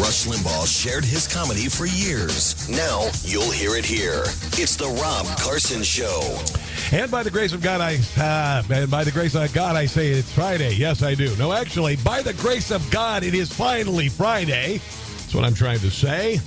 Rush Limbaugh shared his comedy for years. Now you'll hear it here. It's the Rob Carson Show. And by the grace of God, I uh, and by the grace of God, I say it's Friday. Yes, I do. No, actually, by the grace of God, it is finally Friday. That's what I'm trying to say.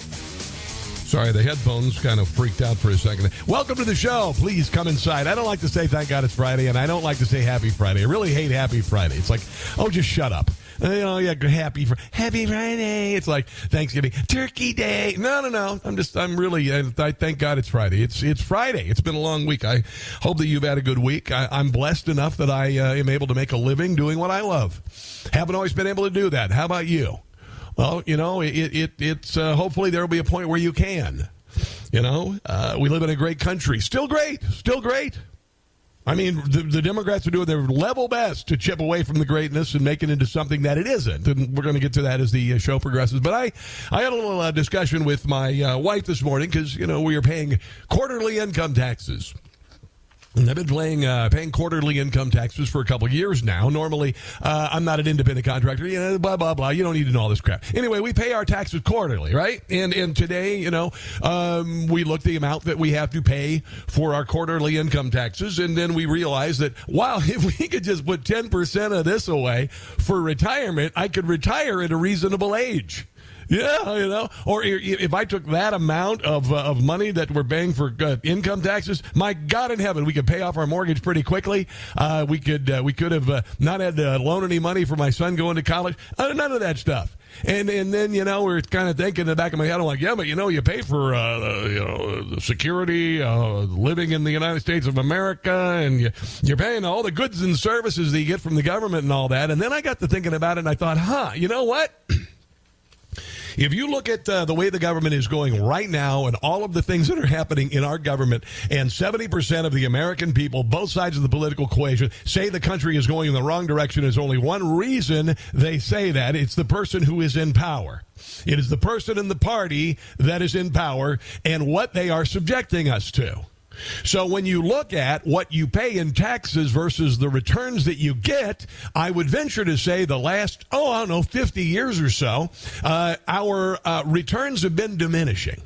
Sorry, the headphones kind of freaked out for a second. Welcome to the show. Please come inside. I don't like to say thank God it's Friday, and I don't like to say happy Friday. I really hate happy Friday. It's like, oh, just shut up. Oh yeah, happy for happy Friday. It's like Thanksgiving, Turkey Day. No, no, no. I'm just, I'm really. I, thank God it's Friday. It's it's Friday. It's been a long week. I hope that you've had a good week. I, am blessed enough that I uh, am able to make a living doing what I love. Haven't always been able to do that. How about you? Well, you know, it, it it's uh, hopefully there will be a point where you can. You know, uh, we live in a great country. Still great. Still great. I mean, the, the, Democrats are doing their level best to chip away from the greatness and make it into something that it isn't. And we're going to get to that as the uh, show progresses. But I, I had a little uh, discussion with my uh, wife this morning because, you know, we are paying quarterly income taxes. I've been paying uh, paying quarterly income taxes for a couple years now. Normally, uh, I'm not an independent contractor. You know, blah blah blah. You don't need to know all this crap. Anyway, we pay our taxes quarterly, right? And and today, you know, um, we look the amount that we have to pay for our quarterly income taxes, and then we realize that wow, if we could just put ten percent of this away for retirement, I could retire at a reasonable age. Yeah, you know, or if I took that amount of uh, of money that we're paying for uh, income taxes, my God in heaven, we could pay off our mortgage pretty quickly. Uh, we could uh, we could have uh, not had to loan any money for my son going to college. Uh, none of that stuff. And and then you know we're kind of thinking in the back of my head, I'm like, yeah, but you know, you pay for you know security, living in the United States of America, and you, you're paying all the goods and services that you get from the government and all that. And then I got to thinking about it, and I thought, huh, you know what? If you look at uh, the way the government is going right now and all of the things that are happening in our government, and 70% of the American people, both sides of the political equation, say the country is going in the wrong direction, there's only one reason they say that. It's the person who is in power. It is the person in the party that is in power and what they are subjecting us to. So when you look at what you pay in taxes versus the returns that you get, I would venture to say the last, oh, I don't know, 50 years or so, uh, our uh, returns have been diminishing.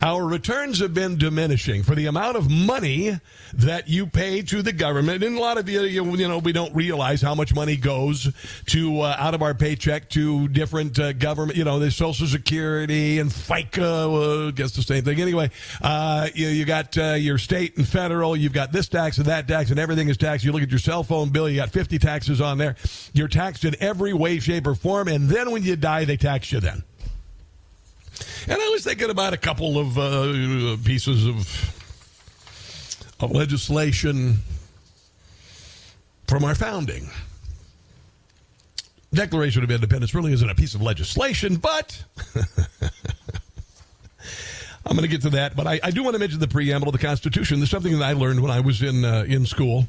Our returns have been diminishing for the amount of money that you pay to the government. And a lot of you, you, know, we don't realize how much money goes to uh, out of our paycheck to different uh, government. You know, there's Social Security and FICA. Uh, guess the same thing. Anyway, uh, you, you got uh, your state and federal. You've got this tax and that tax, and everything is taxed. You look at your cell phone bill. You got 50 taxes on there. You're taxed in every way, shape, or form. And then when you die, they tax you then. And I was thinking about a couple of uh, pieces of of legislation from our founding. Declaration of Independence really isn't a piece of legislation, but I'm going to get to that. But I, I, do want to mention the preamble of the Constitution. There's something that I learned when I was in uh, in school.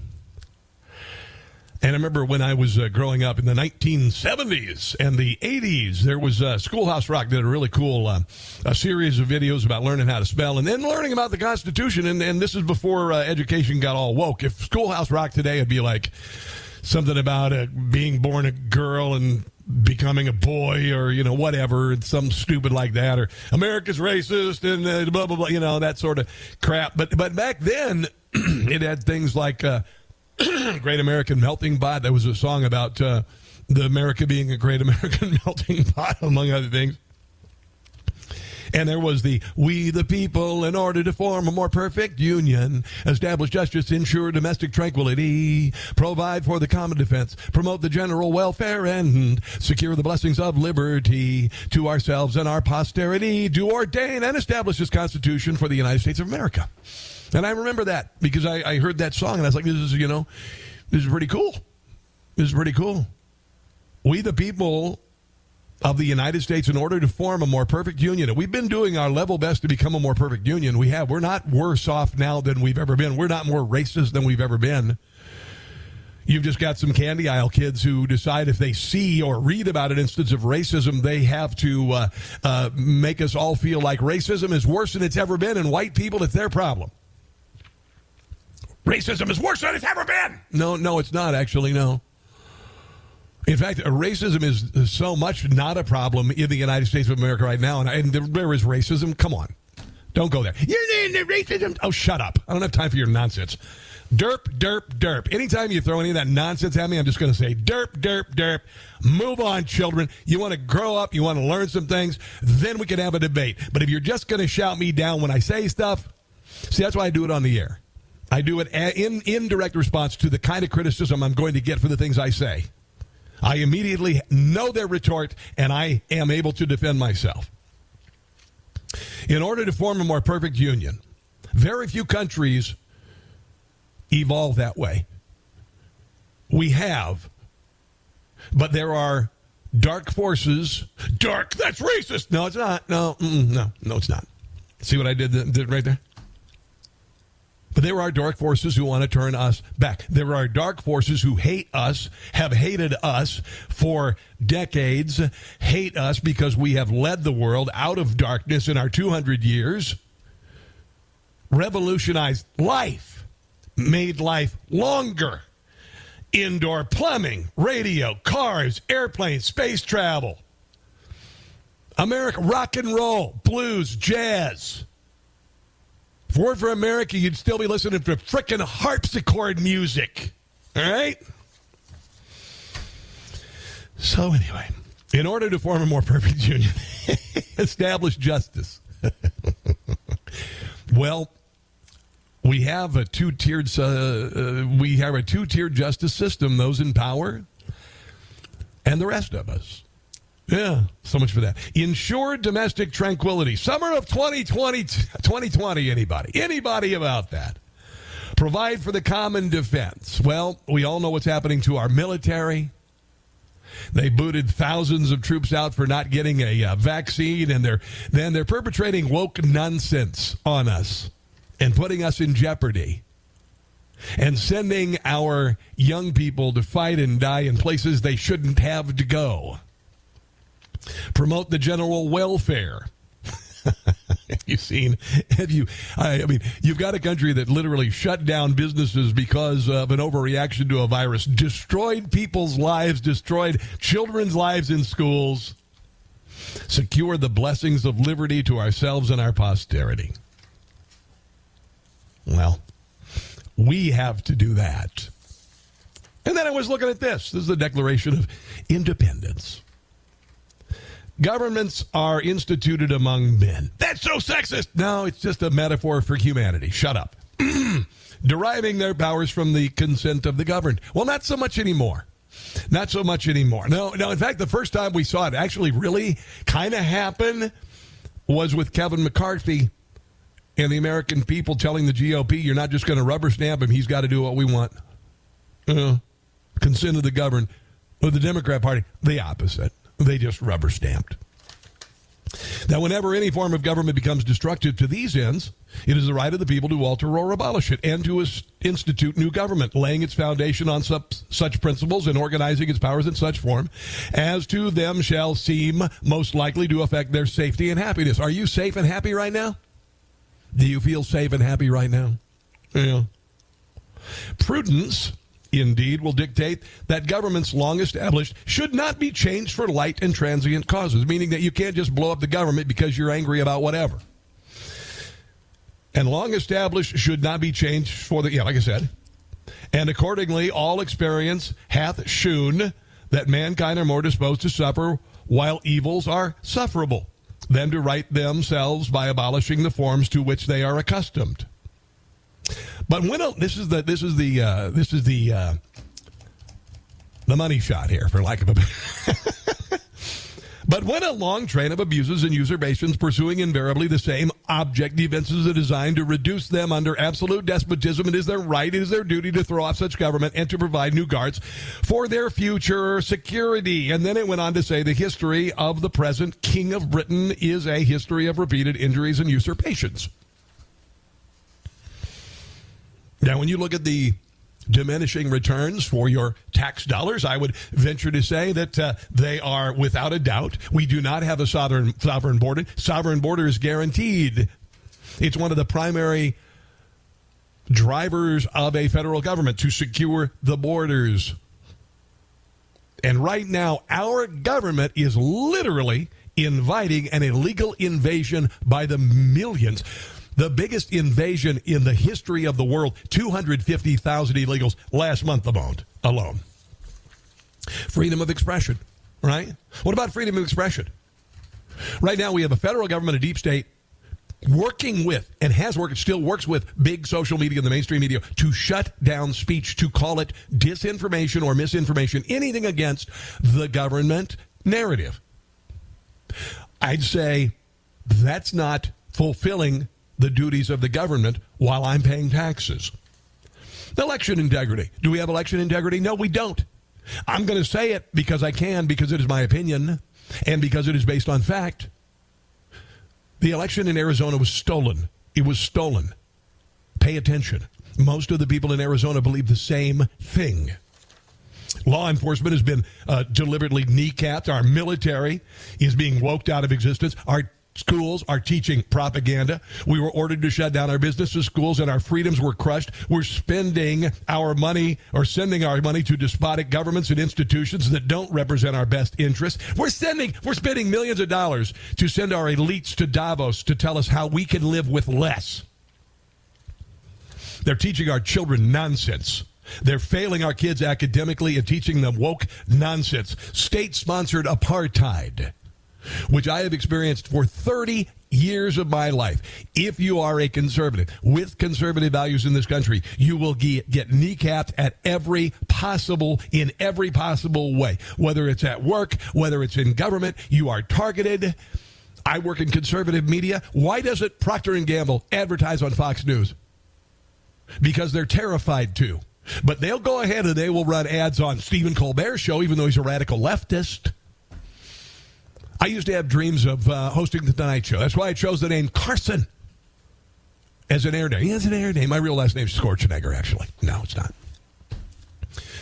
And I remember when I was uh, growing up in the 1970s and the 80s, there was uh, Schoolhouse Rock did a really cool uh, a series of videos about learning how to spell and then learning about the Constitution. And, and this is before uh, education got all woke. If Schoolhouse Rock today it'd be like something about being born a girl and becoming a boy or you know whatever some stupid like that or america's racist and uh, blah blah blah you know that sort of crap but but back then it had things like uh, Great American Melting Pot. That was a song about uh, the America being a great American melting pot, among other things. And there was the We the People, in order to form a more perfect union, establish justice, ensure domestic tranquility, provide for the common defense, promote the general welfare, and secure the blessings of liberty to ourselves and our posterity, do ordain and establish this Constitution for the United States of America. And I remember that because I, I heard that song and I was like, this is, you know, this is pretty cool. This is pretty cool. We the people of the United States in order to form a more perfect union. We've been doing our level best to become a more perfect union. We have. We're not worse off now than we've ever been. We're not more racist than we've ever been. You've just got some candy aisle kids who decide if they see or read about an instance of racism, they have to uh, uh, make us all feel like racism is worse than it's ever been, and white people, it's their problem. Racism is worse than it's ever been. No, no, it's not actually. No. In fact, racism is so much not a problem in the United States of America right now, and, and there is racism. Come on, don't go there. You're the racism. Oh, shut up! I don't have time for your nonsense. Derp, derp, derp. Anytime you throw any of that nonsense at me, I'm just going to say derp, derp, derp. Move on, children. You want to grow up, you want to learn some things, then we can have a debate. But if you're just going to shout me down when I say stuff, see, that's why I do it on the air. I do it in in direct response to the kind of criticism I'm going to get for the things I say. I immediately know their retort and I am able to defend myself. In order to form a more perfect union, very few countries evolve that way. We have, but there are dark forces. Dark, that's racist. No, it's not. No, no, no, it's not. See what I did, did right there? But there are dark forces who want to turn us back. There are dark forces who hate us, have hated us for decades, hate us because we have led the world out of darkness in our 200 years, revolutionized life, made life longer. Indoor plumbing, radio, cars, airplanes, space travel. America, rock and roll, blues, jazz if it weren't for America, you'd still be listening to frickin' harpsichord music. All right? So, anyway, in order to form a more perfect union, establish justice. well, we have a two-tiered uh, uh, we have a two-tiered justice system those in power and the rest of us yeah, so much for that. Ensure domestic tranquility. Summer of 2020, 2020, anybody? Anybody about that? Provide for the common defense. Well, we all know what's happening to our military. They booted thousands of troops out for not getting a uh, vaccine, and they're then they're perpetrating woke nonsense on us and putting us in jeopardy and sending our young people to fight and die in places they shouldn't have to go promote the general welfare. have you seen? Have you? I, I, mean, you've got a country that literally shut down businesses because of an overreaction to a virus, destroyed people's lives, destroyed children's lives in schools, secure the blessings of liberty to ourselves and our posterity. Well, we have to do that. And then I was looking at this. This is the Declaration of Independence. Governments are instituted among men. That's so sexist. No, it's just a metaphor for humanity. Shut up. Deriving their powers from the consent of the governed. Well, not so much anymore. Not so much anymore. No, no. In fact, the first time we saw it actually really kind of happen was with Kevin McCarthy and the American people telling the GOP, "You're not just going to rubber stamp him; he's got to do what we want." Uh, consent of the governed. With the Democrat Party, the opposite. They just rubber stamped. Now, whenever any form of government becomes destructive to these ends, it is the right of the people to alter or abolish it and to institute new government, laying its foundation on such principles and organizing its powers in such form as to them shall seem most likely to affect their safety and happiness. Are you safe and happy right now? Do you feel safe and happy right now? Yeah. Prudence indeed, will dictate that governments long established should not be changed for light and transient causes, meaning that you can't just blow up the government because you're angry about whatever. and long established should not be changed for the, yeah, like I said. And accordingly, all experience hath shewn that mankind are more disposed to suffer while evils are sufferable than to right themselves by abolishing the forms to which they are accustomed. But when a, this is the this is the uh, this is the uh, the money shot here, for lack of a. But when a long train of abuses and usurpations pursuing invariably the same object defenses are designed to reduce them under absolute despotism, it is their right, it is their duty to throw off such government and to provide new guards for their future security. And then it went on to say the history of the present King of Britain is a history of repeated injuries and usurpations. Now, when you look at the diminishing returns for your tax dollars. I would venture to say that uh, they are without a doubt. We do not have a sovereign sovereign border. Sovereign border is guaranteed. It's one of the primary drivers of a federal government to secure the borders. And right now, our government is literally inviting an illegal invasion by the millions the biggest invasion in the history of the world 250,000 illegals last month alone. alone. Freedom of expression, right? What about freedom of expression? Right now, we have a federal government, a deep state, working with and has worked, still works with big social media and the mainstream media to shut down speech, to call it disinformation or misinformation, anything against the government narrative. I'd say that's not fulfilling the duties of the government while I'm paying taxes. Election integrity. Do we have election integrity? No, we don't. I'm going to say it because I can, because it is my opinion, and because it is based on fact. The election in Arizona was stolen. It was stolen. Pay attention. Most of the people in Arizona believe the same thing. Law enforcement has been uh, deliberately kneecapped. Our military is being woked out of existence. Our schools are teaching propaganda. We were ordered to shut down our businesses, schools, and our freedoms were crushed. We're spending our money or sending our money to despotic governments and institutions that don't represent our best interests. We're sending, we're spending millions of dollars to send our elites to Davos to tell us how we can live with less. They're teaching our children nonsense. They're failing our kids academically and teaching them woke nonsense. State sponsored apartheid which I have experienced for 30 years of my life. If you are a conservative with conservative values in this country, you will get, get kneecapped at every possible, in every possible way. Whether it's at work, whether it's in government, you are targeted. I work in conservative media. Why doesn't Procter and Gamble advertise on Fox News? Because they're terrified to. But they'll go ahead and they will run ads on Stephen Colbert's show, even though he's a radical leftist. I used to have dreams of uh, hosting the Tonight Show. That's why I chose the name Carson as an air name. Yeah, it's an air name. My real last name is Schwarzenegger, actually. No, it's not.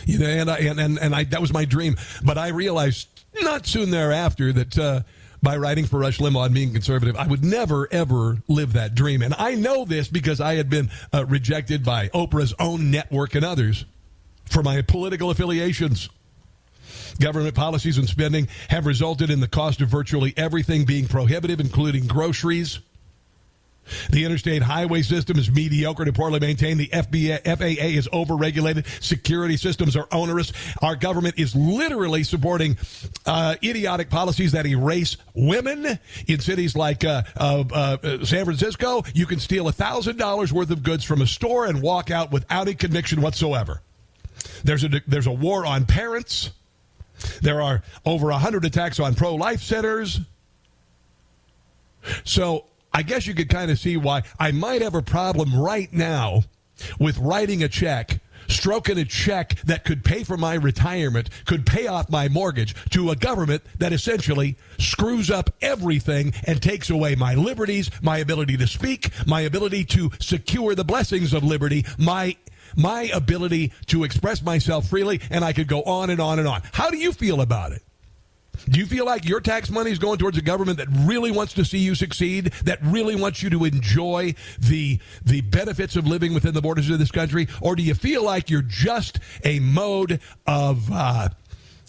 You know, and, I, and, and, and I, that was my dream. But I realized not soon thereafter that uh, by writing for Rush Limbaugh and being conservative, I would never, ever live that dream. And I know this because I had been uh, rejected by Oprah's own network and others for my political affiliations. Government policies and spending have resulted in the cost of virtually everything being prohibitive, including groceries. The interstate highway system is mediocre to poorly maintained. The FBA, FAA is overregulated. Security systems are onerous. Our government is literally supporting uh, idiotic policies that erase women. In cities like uh, uh, uh San Francisco, you can steal $1,000 worth of goods from a store and walk out without a conviction whatsoever. There's a, there's a war on parents. There are over 100 attacks on pro life centers. So I guess you could kind of see why I might have a problem right now with writing a check, stroking a check that could pay for my retirement, could pay off my mortgage to a government that essentially screws up everything and takes away my liberties, my ability to speak, my ability to secure the blessings of liberty, my my ability to express myself freely, and I could go on and on and on. How do you feel about it? Do you feel like your tax money is going towards a government that really wants to see you succeed, that really wants you to enjoy the the benefits of living within the borders of this country, or do you feel like you're just a mode of uh,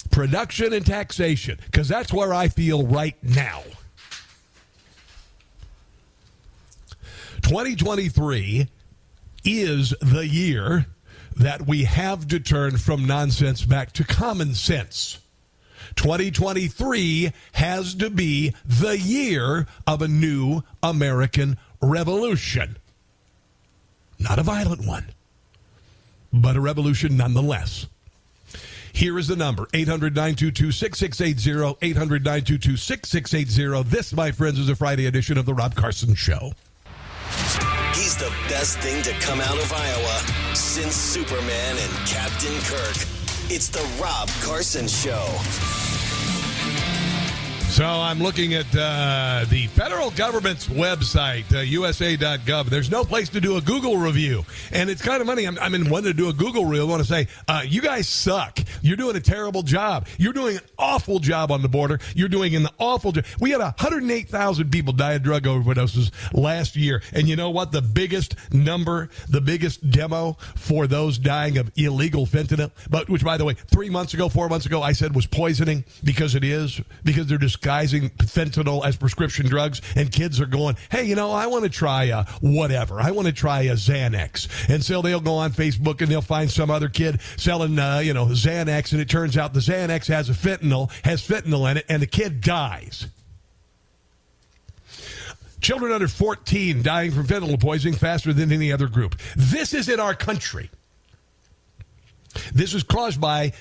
production and taxation? Because that's where I feel right now. 2023 is the year that we have to turn from nonsense back to common sense. 2023 has to be the year of a new American revolution. Not a violent one, but a revolution nonetheless. Here is the number 800 922 6680. 800 922 6680. This, my friends, is a Friday edition of The Rob Carson Show. He's the best thing to come out of Iowa since Superman and Captain Kirk. It's the Rob Carson Show. So I'm looking at uh, the federal government's website, uh, USA.gov. There's no place to do a Google review, and it's kind of funny. I'm, I'm in one to do a Google review. I want to say, uh, you guys suck. You're doing a terrible job. You're doing an awful job on the border. You're doing an awful job. We had 108,000 people die of drug overdoses last year, and you know what? The biggest number, the biggest demo for those dying of illegal fentanyl, but which, by the way, three months ago, four months ago, I said was poisoning because it is because they're just disguising fentanyl as prescription drugs, and kids are going, hey, you know, I want to try a whatever. I want to try a Xanax. And so they'll go on Facebook and they'll find some other kid selling, uh, you know, Xanax, and it turns out the Xanax has a fentanyl, has fentanyl in it, and the kid dies. Children under 14 dying from fentanyl poisoning faster than any other group. This is in our country. This is caused by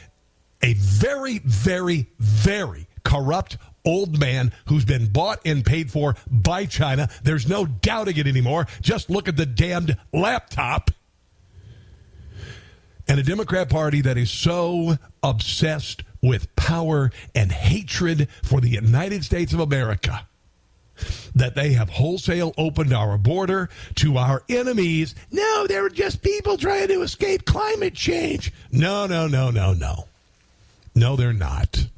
a very, very, very corrupt old man who's been bought and paid for by China. There's no doubting it anymore. Just look at the damned laptop. And a Democrat Party that is so obsessed with power and hatred for the United States of America that they have wholesale opened our border to our enemies. No, they're just people trying to escape climate change. No, no, no, no, no. No, they're not.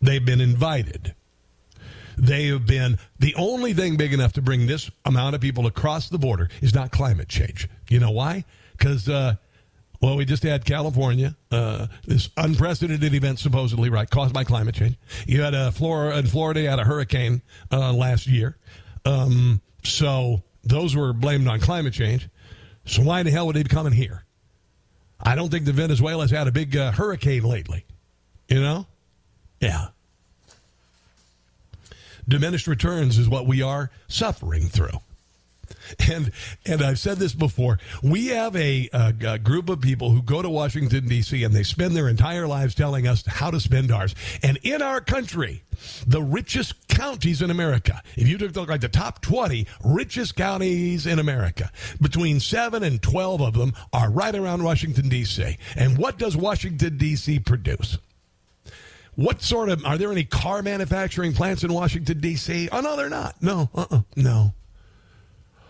They've been invited. They have been the only thing big enough to bring this amount of people across the border is not climate change. You know why? Because, uh, well, we just had California, uh, this unprecedented event supposedly, right, caused by climate change. You had a Florida, in Florida, had a hurricane uh, last year. Um, so those were blamed on climate change. So why in the hell would they be coming here? I don't think the Venezuela's had a big uh, hurricane lately. You know? Yeah. Diminished returns is what we are suffering through. And and I've said this before. We have a, a, a, group of people who go to Washington D.C. and they spend their entire lives telling us how to spend ours. And in our country, the richest counties in America, if you took like the top twenty richest counties in America, between seven and twelve of them are right around Washington D.C. And what does Washington D.C. produce? What sort of are there any car manufacturing plants in Washington D.C.? Oh no, they're not. No, uh-uh, no.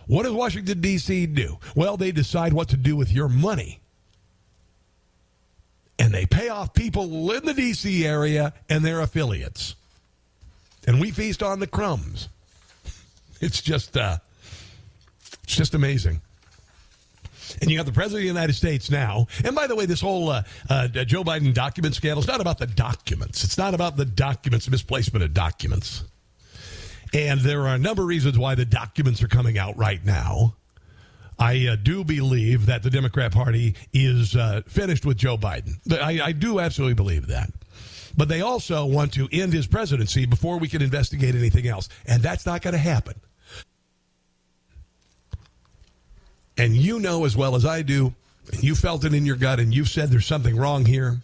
What does Washington D.C. do? Well, they decide what to do with your money, and they pay off people in the D.C. area and their affiliates, and we feast on the crumbs. It's just, uh, it's just amazing. And you got the president of the United States now. And by the way, this whole uh, uh, Joe Biden document scandal is not about the documents. It's not about the documents, misplacement of documents. And there are a number of reasons why the documents are coming out right now. I uh, do believe that the Democrat Party is uh, finished with Joe Biden. I, I do absolutely believe that. But they also want to end his presidency before we can investigate anything else. And that's not going to happen. And you know as well as I do, and you felt it in your gut, and you've said there's something wrong here.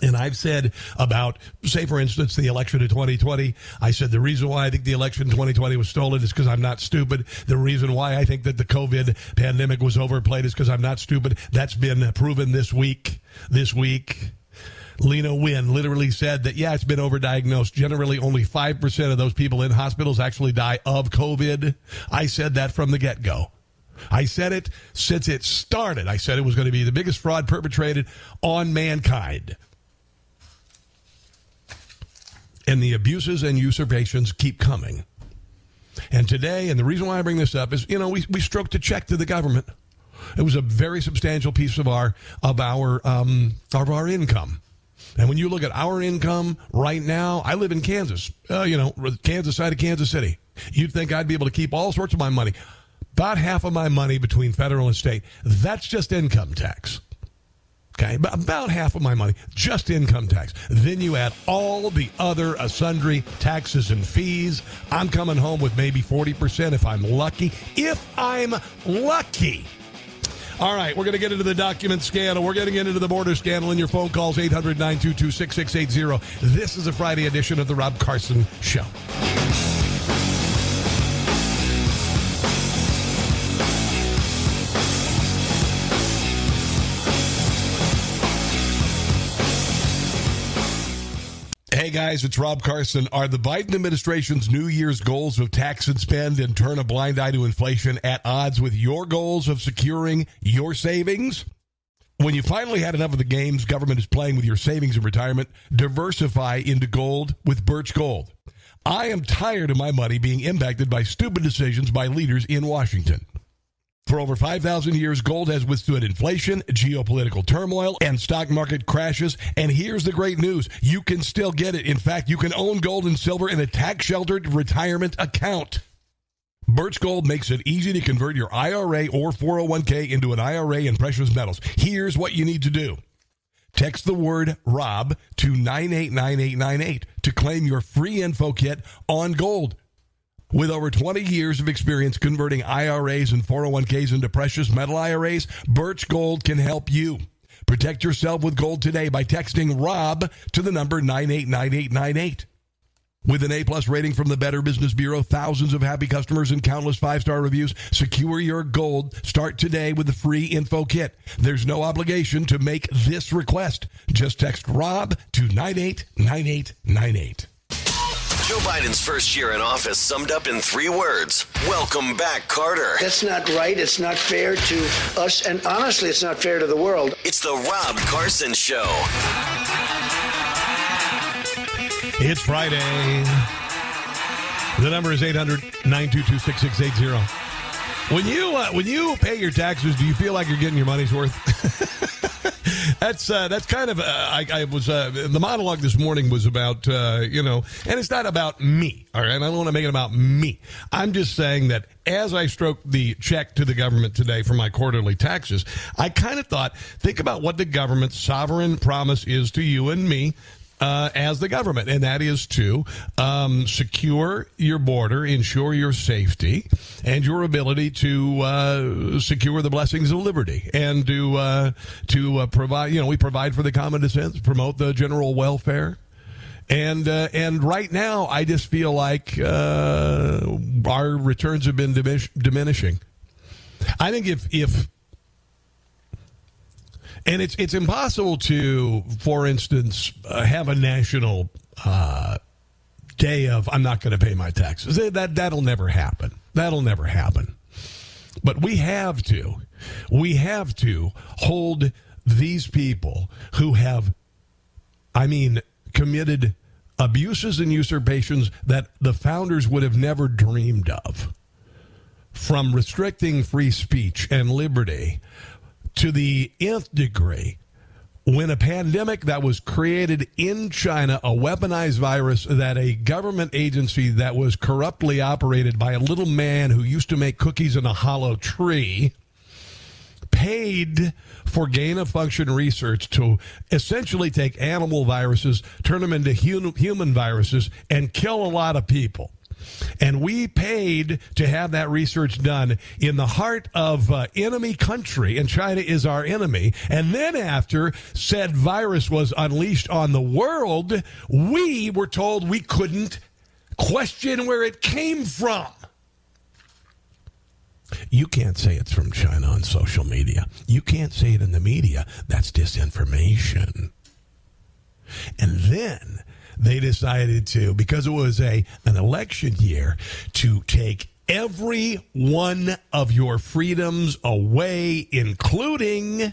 And I've said about, say, for instance, the election of 2020. I said the reason why I think the election in 2020 was stolen is because I'm not stupid. The reason why I think that the COVID pandemic was overplayed is because I'm not stupid. That's been proven this week. This week. Leana Wen literally said that, yeah, it's been overdiagnosed. Generally, only 5% of those people in hospitals actually die of COVID. I said that from the get go. I said it since it started. I said it was going to be the biggest fraud perpetrated on mankind. And the abuses and usurpations keep coming. And today, and the reason why I bring this up is, you know, we, we stroked a check to the government. It was a very substantial piece of our of our um, of our income. And when you look at our income right now, I live in Kansas, uh, you know, Kansas side of Kansas City. You'd think I'd be able to keep all sorts of my money. About half of my money between federal and state. That's just income tax. Okay, about half of my money, just income tax. Then you add all the other sundry taxes and fees. I'm coming home with maybe 40% if I'm lucky. If I'm lucky. All right, we're going to get into the document scandal. We're getting into the border scandal in your phone calls 800 922 6680. This is a Friday edition of The Rob Carson Show. Guys, it's Rob Carson. Are the Biden administration's New Year's goals of tax and spend and turn a blind eye to inflation at odds with your goals of securing your savings? When you finally had enough of the games government is playing with your savings and retirement, diversify into gold with Birch Gold. I am tired of my money being impacted by stupid decisions by leaders in Washington. For over 5,000 years, gold has withstood inflation, geopolitical turmoil, and stock market crashes. And here's the great news you can still get it. In fact, you can own gold and silver in a tax sheltered retirement account. Birch Gold makes it easy to convert your IRA or 401k into an IRA in precious metals. Here's what you need to do. Text the word ROB to 989898 to claim your free info kit on gold. With over 20 years of experience converting IRAs and 401ks into precious metal IRAs, Birch Gold can help you. Protect yourself with gold today by texting ROB to the number 989898. With an A plus rating from the Better Business Bureau, thousands of happy customers, and countless five star reviews, secure your gold. Start today with the free info kit. There's no obligation to make this request. Just text ROB to 989898. Joe Biden's first year in office summed up in three words Welcome back, Carter. That's not right. It's not fair to us. And honestly, it's not fair to the world. It's the Rob Carson Show. It's Friday. The number is 800 922 6680. When you uh, when you pay your taxes, do you feel like you're getting your money's worth? that's uh, that's kind of uh, I, I, was uh, the monologue this morning was about uh, you know, and it's not about me. All right, I don't want to make it about me. I'm just saying that as I stroked the check to the government today for my quarterly taxes, I kind of thought, think about what the government's sovereign promise is to you and me uh, as the government, and that is to um, secure your border, ensure your safety, and your ability to uh, secure the blessings of liberty, and to uh, to uh, provide. You know, we provide for the common defense, promote the general welfare. And uh, and right now, I just feel like uh, our returns have been diminish- diminishing. I think if if and it's it's impossible to, for instance, uh, have a national uh, day of I'm not going to pay my taxes. That that'll never happen. That'll never happen. But we have to, we have to hold these people who have, I mean, committed abuses and usurpations that the founders would have never dreamed of. From restricting free speech and liberty to the nth degree when a pandemic that was created in China, a weaponized virus that a government agency that was corruptly operated by a little man who used to make cookies in a hollow tree, paid for gain of function research to essentially take animal viruses, turn them into human viruses, and kill a lot of people. And we paid to have that research done in the heart of uh, enemy country, and China is our enemy. And then after said virus was unleashed on the world, we were told we couldn't question where it came from. You can't say it's from China on social media. You can't say it in the media. That's disinformation. And then they decided to, because it was a an election year, to take every one of your freedoms away, including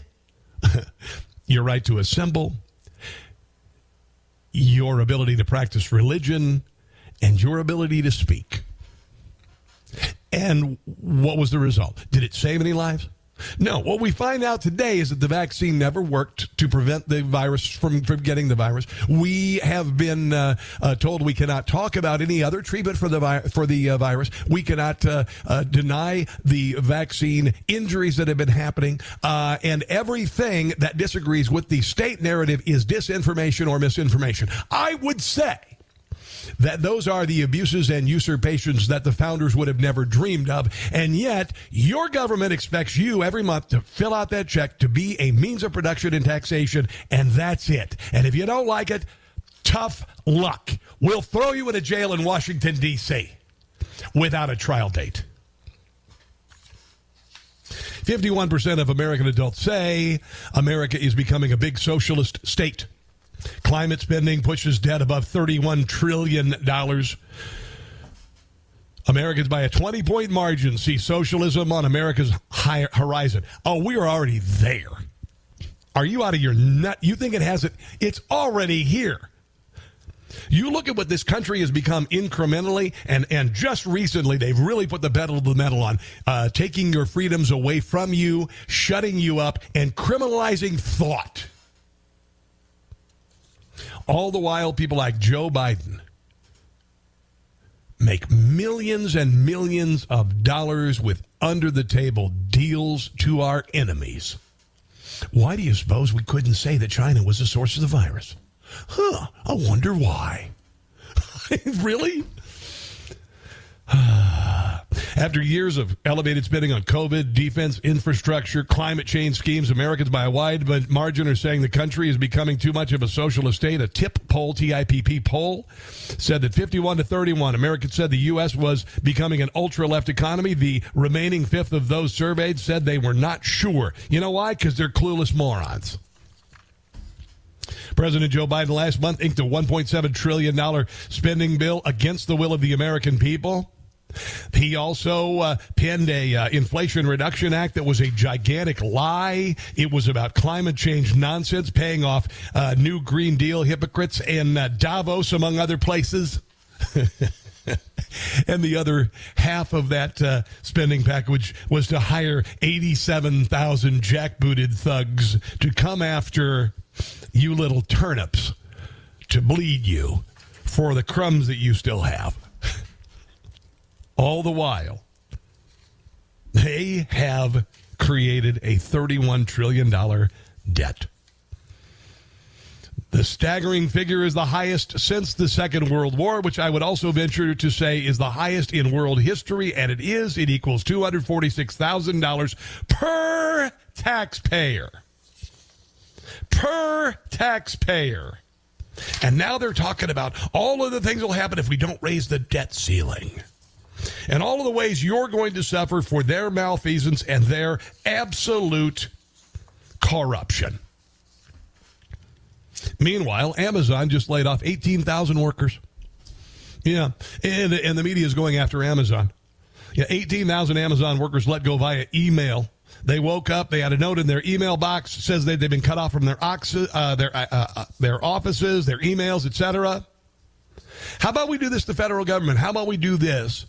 your right to assemble, your ability to practice religion, and your ability to speak. And what was the result? Did it save any lives? No, what we find out today is that the vaccine never worked to prevent the virus from, from getting the virus. We have been uh, uh, told we cannot talk about any other treatment for the vi- for the uh, virus. We cannot uh, uh, deny the vaccine injuries that have been happening, uh, and everything that disagrees with the state narrative is disinformation or misinformation. I would say that those are the abuses and usurpations that the founders would have never dreamed of. And yet, your government expects you every month to fill out that check to be a means of production and taxation, and that's it. And if you don't like it, tough luck. We'll throw you in a jail in Washington, D.C. without a trial date. 51% of American adults say America is becoming a big socialist state. Climate spending pushes debt above $31 trillion. Americans by a 20 point margin see socialism on America's horizon. Oh, we are already there. Are you out of your nut? You think it hasn't? It's already here. You look at what this country has become incrementally, and, and just recently, they've really put the pedal to the metal on uh, taking your freedoms away from you, shutting you up, and criminalizing thought. All the while, people like Joe Biden make millions and millions of dollars with under the table deals to our enemies. Why do you suppose we couldn't say that China was the source of the virus? Huh, I wonder why. really? Ah. After years of elevated spending on COVID, defense, infrastructure, climate change schemes, Americans by a wide but margin are saying the country is becoming too much of a socialist state. A TIP poll, TIPP poll, said that 51 to 31 Americans said the U.S. was becoming an ultra left economy. The remaining fifth of those surveyed said they were not sure. You know why? Because they're clueless morons. President Joe Biden last month inked a $1.7 trillion spending bill against the will of the American people. He also uh, penned a uh, Inflation Reduction Act that was a gigantic lie. It was about climate change nonsense, paying off uh, new Green Deal hypocrites in uh, Davos, among other places. and the other half of that uh, spending package was to hire 87,000 jackbooted thugs to come after you little turnips to bleed you for the crumbs that you still have. All the while, they have created a $31 trillion debt. The staggering figure is the highest since the Second World War, which I would also venture to say is the highest in world history, and it is. It equals $246,000 per taxpayer. Per taxpayer. And now they're talking about all of the things that will happen if we don't raise the debt ceiling and all of the ways you're going to suffer for their malfeasance and their absolute corruption. Meanwhile, Amazon just laid off 18,000 workers. Yeah, and, and the media is going after Amazon. Yeah, 18,000 Amazon workers let go via email. They woke up. They had a note in their email box says that they've been cut off from their uh, their uh, uh, their offices, their emails, etc. How about we do this to the federal government? How about we do this?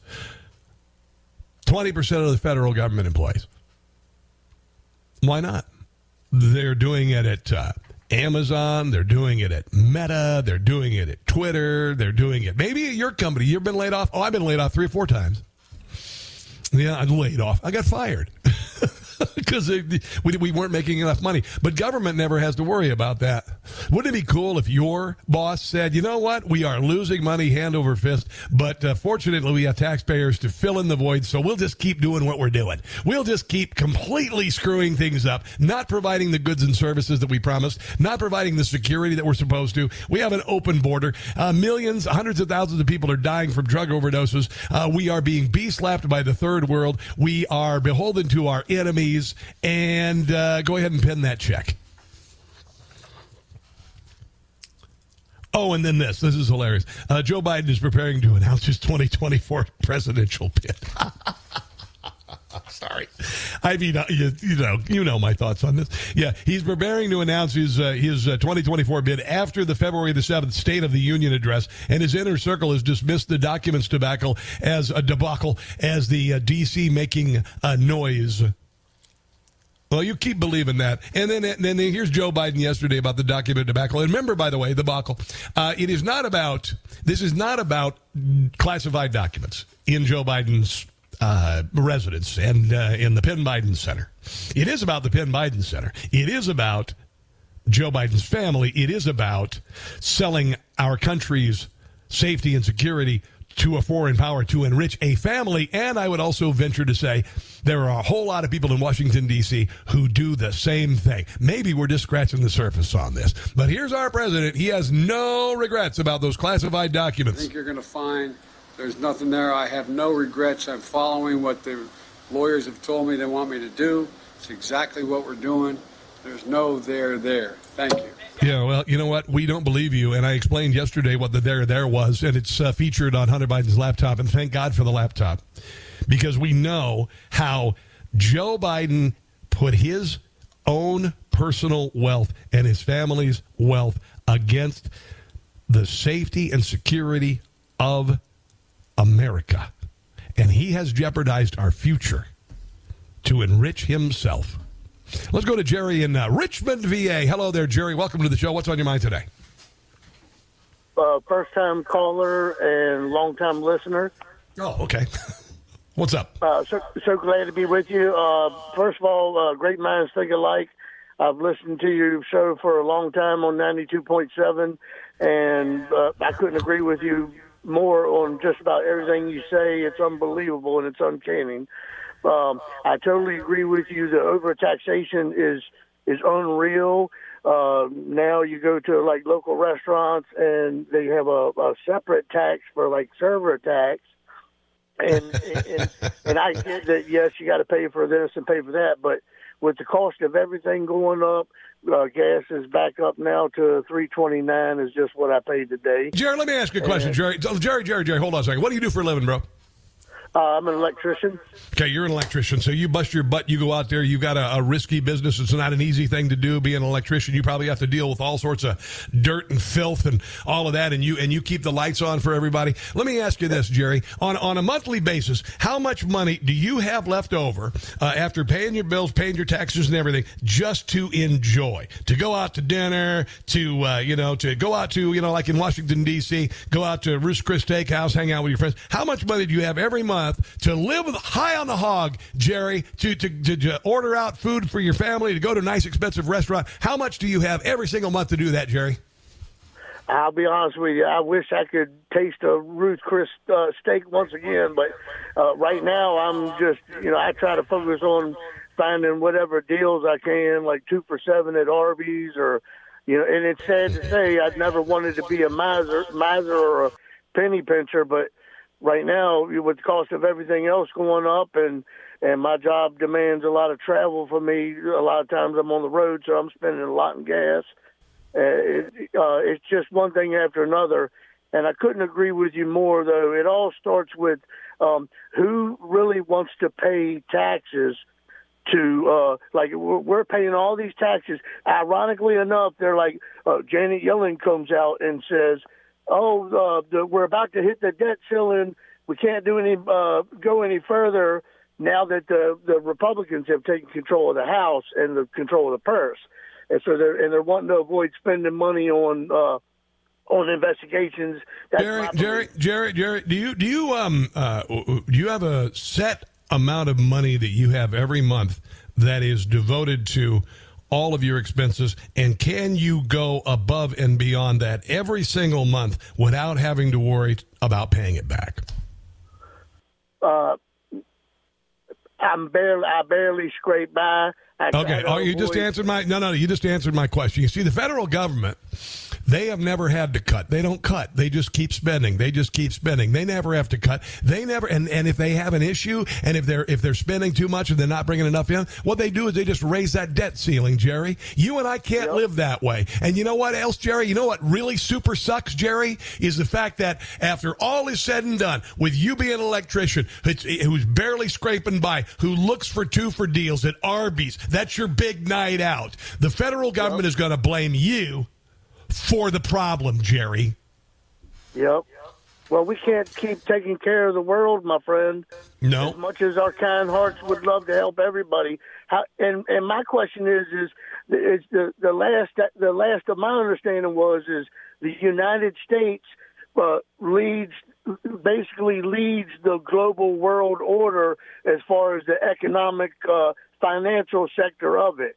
20% of the federal government employees. Why not? They're doing it at uh, Amazon. They're doing it at Meta. They're doing it at Twitter. They're doing it maybe at your company. You've been laid off. Oh, I've been laid off three or four times. Yeah, I'm laid off. I got fired. because we, we weren't making enough money. But government never has to worry about that. Wouldn't it be cool if your boss said, you know what, we are losing money hand over fist, but uh, fortunately we have taxpayers to fill in the void, so we'll just keep doing what we're doing. We'll just keep completely screwing things up, not providing the goods and services that we promised, not providing the security that we're supposed to. We have an open border. Uh, millions, hundreds of thousands of people are dying from drug overdoses. Uh, we are being bee-slapped by the third world. We are beholden to our enemies and uh, go ahead and pen that check. Oh, and then this. This is hilarious. Uh, Joe Biden is preparing to announce his 2024 presidential bid. Sorry, I mean, uh, you, you, know, you know my thoughts on this. Yeah, he's preparing to announce his uh, his uh, 2024 bid after the February the seventh State of the Union address, and his inner circle has dismissed the documents debacle as a debacle as the uh, D.C. making a noise Well, you keep believing that, and then and then here's Joe Biden yesterday about the document debacle. And remember, by the way, the debacle. Uh, it is not about this is not about classified documents in Joe Biden's uh, residence and uh, in the Penn Biden Center. It is about the Penn Biden Center. It is about Joe Biden's family. It is about selling our country's safety and security to a foreign power to enrich a family. And I would also venture to say there are a whole lot of people in Washington, D.C. who do the same thing. Maybe we're just scratching the surface on this. But here's our president. He has no regrets about those classified documents. I think you're going to find there's nothing there. I have no regrets. I'm following what the lawyers have told me they want me to do. It's exactly what we're doing. There's no there there. Thank you. Yeah, well, you know what? We don't believe you. And I explained yesterday what the there there was, and it's uh, featured on Hunter Biden's laptop. And thank God for the laptop because we know how Joe Biden put his own personal wealth and his family's wealth against the safety and security of America. And he has jeopardized our future to enrich himself. Let's go to Jerry in uh, Richmond, VA. Hello there, Jerry. Welcome to the show. What's on your mind today? Uh, first time caller and long time listener. Oh, okay. What's up? Uh, so, so glad to be with you. Uh, first of all, uh, great minds think alike. I've listened to your show for a long time on 92.7, and uh, I couldn't agree with you more on just about everything you say. It's unbelievable and it's uncanny. Um, I totally agree with you. The overtaxation is is unreal. Uh, now you go to like local restaurants and they have a, a separate tax for like server tax. And, and and I get that yes, you got to pay for this and pay for that, but with the cost of everything going up, uh, gas is back up now to three twenty nine. Is just what I paid today. Jerry, let me ask you a question, Jerry. Jerry, Jerry, Jerry. Hold on a second. What do you do for a living, bro? Uh, I'm an electrician. Okay, you're an electrician, so you bust your butt. You go out there. You got a, a, risky business. It's not an easy thing to do. Being an electrician, you probably have to deal with all sorts of dirt and filth and all of that. And you and you keep the lights on for everybody. Let me ask you this, Jerry. On on a monthly basis, how much money do you have left over uh, after paying your bills, paying your taxes, and everything, just to enjoy, to go out to dinner, to uh, you know, to go out to you know, like in Washington D.C., go out to Ruth's Chris Steakhouse, hang out with your friends. How much money do you have every month? Month to live high on the hog, Jerry, to, to, to, to, order out food for your family, to go to a nice, expensive restaurant. How much do you have every single month to do that, Jerry? I'll be honest with you. I wish I could taste a Ruth Chris uh, steak once again, but uh, right now I'm just, you know, I try to focus on finding whatever deals I can, like two for seven at Arby's, or you know. And it's sad to say I'd never wanted to be a miser, miser or a penny pincher, but right now with the cost of everything else going up and and my job demands a lot of travel for me. A lot of times i'm on the road so i'm spending a lot in gas. Uh, it, uh, it's just one thing after another. And i couldn't agree with you more though. It all starts with um who really wants to pay taxes to uh like we're paying all these taxes. Ironically enough they're like uh, janet yellen comes out and says oh, uh, the, we're about to hit the debt ceiling. We can't do any uh, go any further now that the the Republicans have taken control of the House and the control of the purse, and so they're and they're wanting to avoid spending money on. Uh, on investigations. That's Jerry, Jerry, Jerry, Jerry, do you do you um uh, do you have a set amount of money that you have every month that is devoted to all of your expenses? And can you go above and beyond that every single month without having to worry about paying it back? Uh, I'm barely, I barely scrape by. I okay. Oh, you just answered my no, no. You just answered my question. You see, the federal government they have never had to cut. They don't cut. They just keep spending. They just keep spending. They never have to cut. They never and, and if they have an issue and if they're if they're spending too much and they're not bringing enough in, what they do is they just raise that debt ceiling, Jerry. You and I can't yep. live that way. And you know what else, Jerry? You know what really super sucks, Jerry, is the fact that after all is said and done, with you being an electrician who's barely scraping by, who looks for two for deals at Arby's, that's your big night out. The federal government yep. is going to blame you for the problem, Jerry. Yep. Well, we can't keep taking care of the world, my friend. No. As much as our kind hearts would love to help everybody, How, and and my question is is is the the last the last of my understanding was is the United States uh, leads basically leads the global world order as far as the economic uh, financial sector of it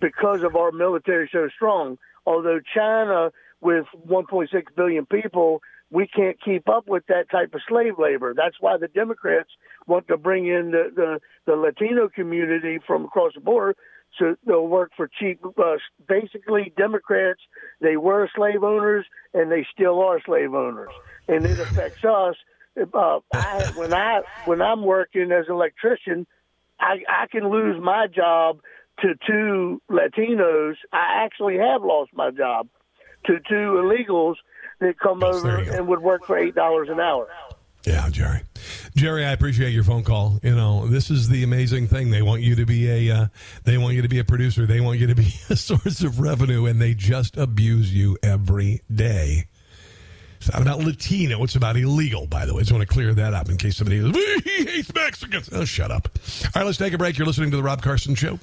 because of our military so strong. Although China, with 1.6 billion people, we can't keep up with that type of slave labor. That's why the Democrats want to bring in the, the, the Latino community from across the border so they'll work for cheap. Uh, basically, Democrats they were slave owners and they still are slave owners, and it affects us. Uh, I, when I when I'm working as an electrician, I, I can lose my job to two Latinos. I actually have lost my job to two illegals that come yes, over and would work for eight dollars an hour. Yeah, Jerry. Jerry, I appreciate your phone call. You know, this is the amazing thing. They want you to be a, uh, they want you to be a producer. They want you to be a source of revenue, and they just abuse you every day. It's not about Latino. It's about illegal, by the way. I just want to clear that up in case somebody goes, he hates Mexicans. Oh, shut up. All right, let's take a break. You're listening to The Rob Carson Show.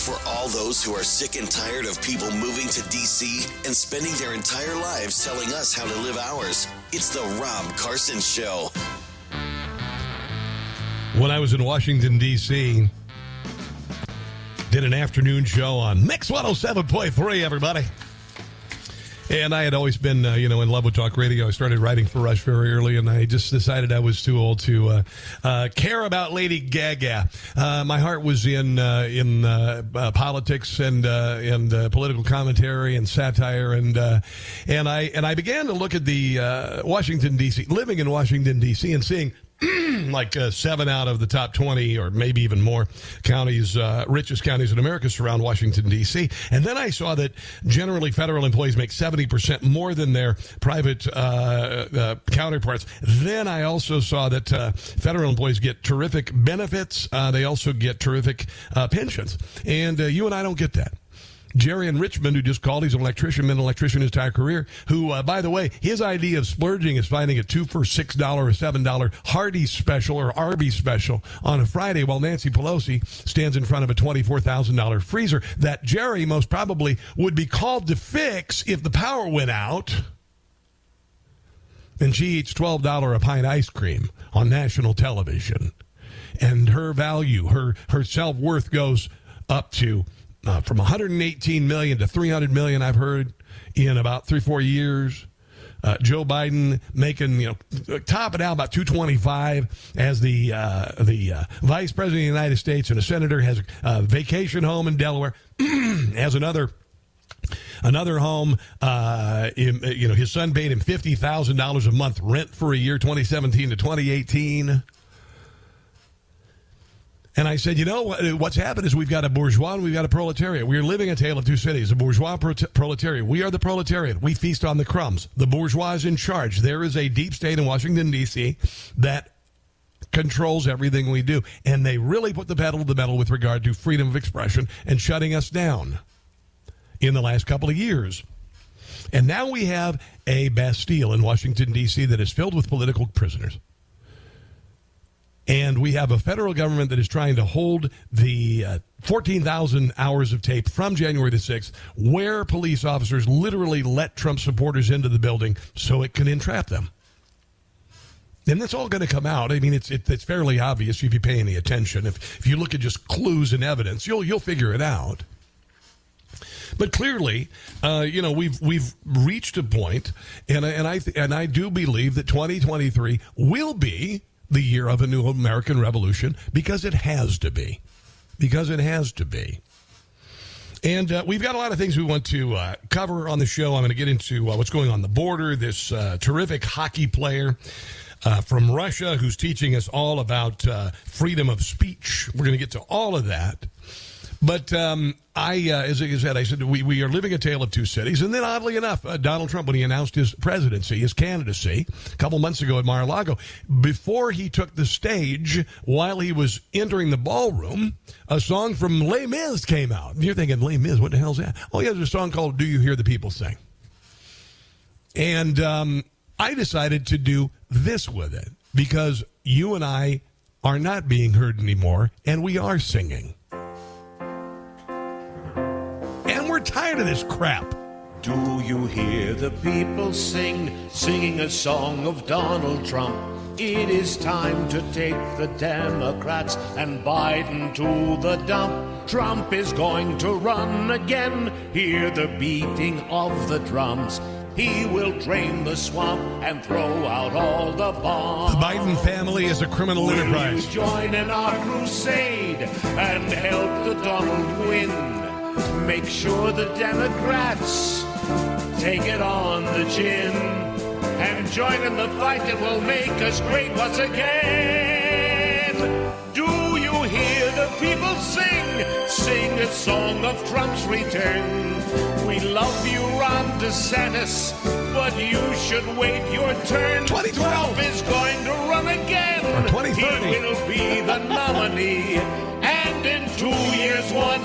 For all those who are sick and tired of people moving to D.C. and spending their entire lives telling us how to live ours, it's The Rob Carson Show. When I was in Washington, D.C., did an afternoon show on Mix 107.3, everybody. And I had always been, uh, you know, in love with talk radio. I started writing for Rush very early, and I just decided I was too old to uh, uh, care about Lady Gaga. Uh, my heart was in uh, in uh, politics and and political commentary and satire, and and I and I began to look at the Washington D.C. living in Washington D.C. and seeing like uh, seven out of the top 20 or maybe even more counties, uh, richest counties in America surround Washington, D.C. And then I saw that generally federal employees make 70% more than their private uh, uh, counterparts. Then I also saw that uh, federal employees get terrific benefits. Uh, they also get terrific pensions. And you and I don't get that. Jerry in Richmond, who just called, he's an electrician, been an electrician his entire career. Who, uh, by the way, his idea of splurging is finding a two for six dollar or seven dollar Hardee's special or Arby's special on a Friday, while Nancy Pelosi stands in front of a twenty four thousand dollar freezer that Jerry most probably would be called to fix if the power went out. And she eats twelve dollar a pint ice cream on national television, and her value, her her self worth goes up to uh, from 118 million to 300 million. I've heard in about three four years. Uh, Joe Biden making you know topping out about 225 as the uh, the uh, vice president of the United States and a senator has a vacation home in Delaware has another another home. Uh, in, you know, his son paid him fifty thousand dollars a month rent for a year, 2017 to 2018. And I said, you know, uh, what's happened is we've got a bourgeois and we've got a proletariat. We're living a tale of two cities, a bourgeois proletariat. We are the proletariat. We feast on the crumbs. The bourgeois is in charge. There is a deep state in Washington, D.C. that controls everything we do. And they really put the pedal to the metal with regard to freedom of expression and shutting us down in the last couple of years. And now we have a Bastille in Washington, D.C. that is filled with political prisoners. And we have a federal government that is trying to hold the uh, 14,000 hours of tape from January the 6th, where police officers literally let Trump supporters into the building so it can entrap them. And that's all going to come out. I mean, it's it, it's fairly obvious if you pay any attention. If if you look at just clues and evidence, you'll you'll figure it out. But clearly, uh, you know, we've we've reached a point, and and I and I do believe that 2023 will be the year of a new American Revolution because it has to be. Because it has to be. And uh, we've got a lot of things we want to uh, cover on the show. I'm going to get into uh, what's going on the border. This uh, terrific hockey player uh, from Russia who's teaching us all about uh, freedom of speech. We're going to get to all of that. But um, I, uh, as I said, I said we, we are living a tale of two cities. And then, oddly enough, uh, Donald Trump, when he announced his presidency, his candidacy, a couple months ago at Mar-a-Lago, before he took the stage, while he was entering the ballroom, a song from Les Mis came out. You're thinking, Les Mis, what the hell's that? Oh, yeah, there's a song called "Do You Hear the People Sing?" And um, I decided to do this with it because you and I are not being heard anymore, and we are singing. We're tired of this crap. Do you hear the people sing, singing a song of Donald Trump? It is time to take the Democrats and Biden to the dump. Trump is going to run again. Hear the beating of the drums. He will drain the swamp and throw out all the bombs. The Biden family is a criminal Will enterprise. join in our crusade and help the Donald win? Make sure the Democrats take it on the chin and join in the fight that will make us great once again. Do you hear the people sing? Sing a song of Trump's return. We love you, Ron DeSantis, but you should wait your turn. 2012. Trump is going to run again. Or 2030. He will be the nominee.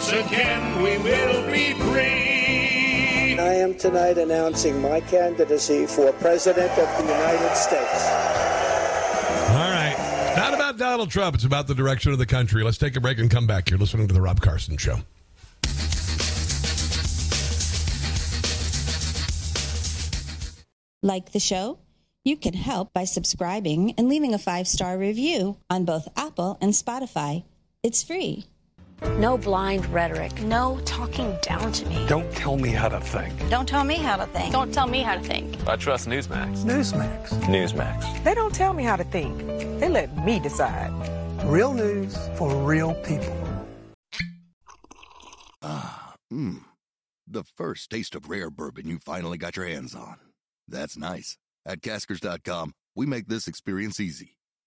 Once again, we will be free. I am tonight announcing my candidacy for President of the United States. All right. Not about Donald Trump. It's about the direction of the country. Let's take a break and come back. You're listening to The Rob Carson Show. Like the show? You can help by subscribing and leaving a five star review on both Apple and Spotify. It's free. No blind rhetoric. No talking down to me. Don't tell me how to think. Don't tell me how to think. Don't tell me how to think. I trust Newsmax. Newsmax. Newsmax. They don't tell me how to think. They let me decide. Real news for real people. Ah, mmm. The first taste of rare bourbon you finally got your hands on. That's nice. At Caskers.com, we make this experience easy.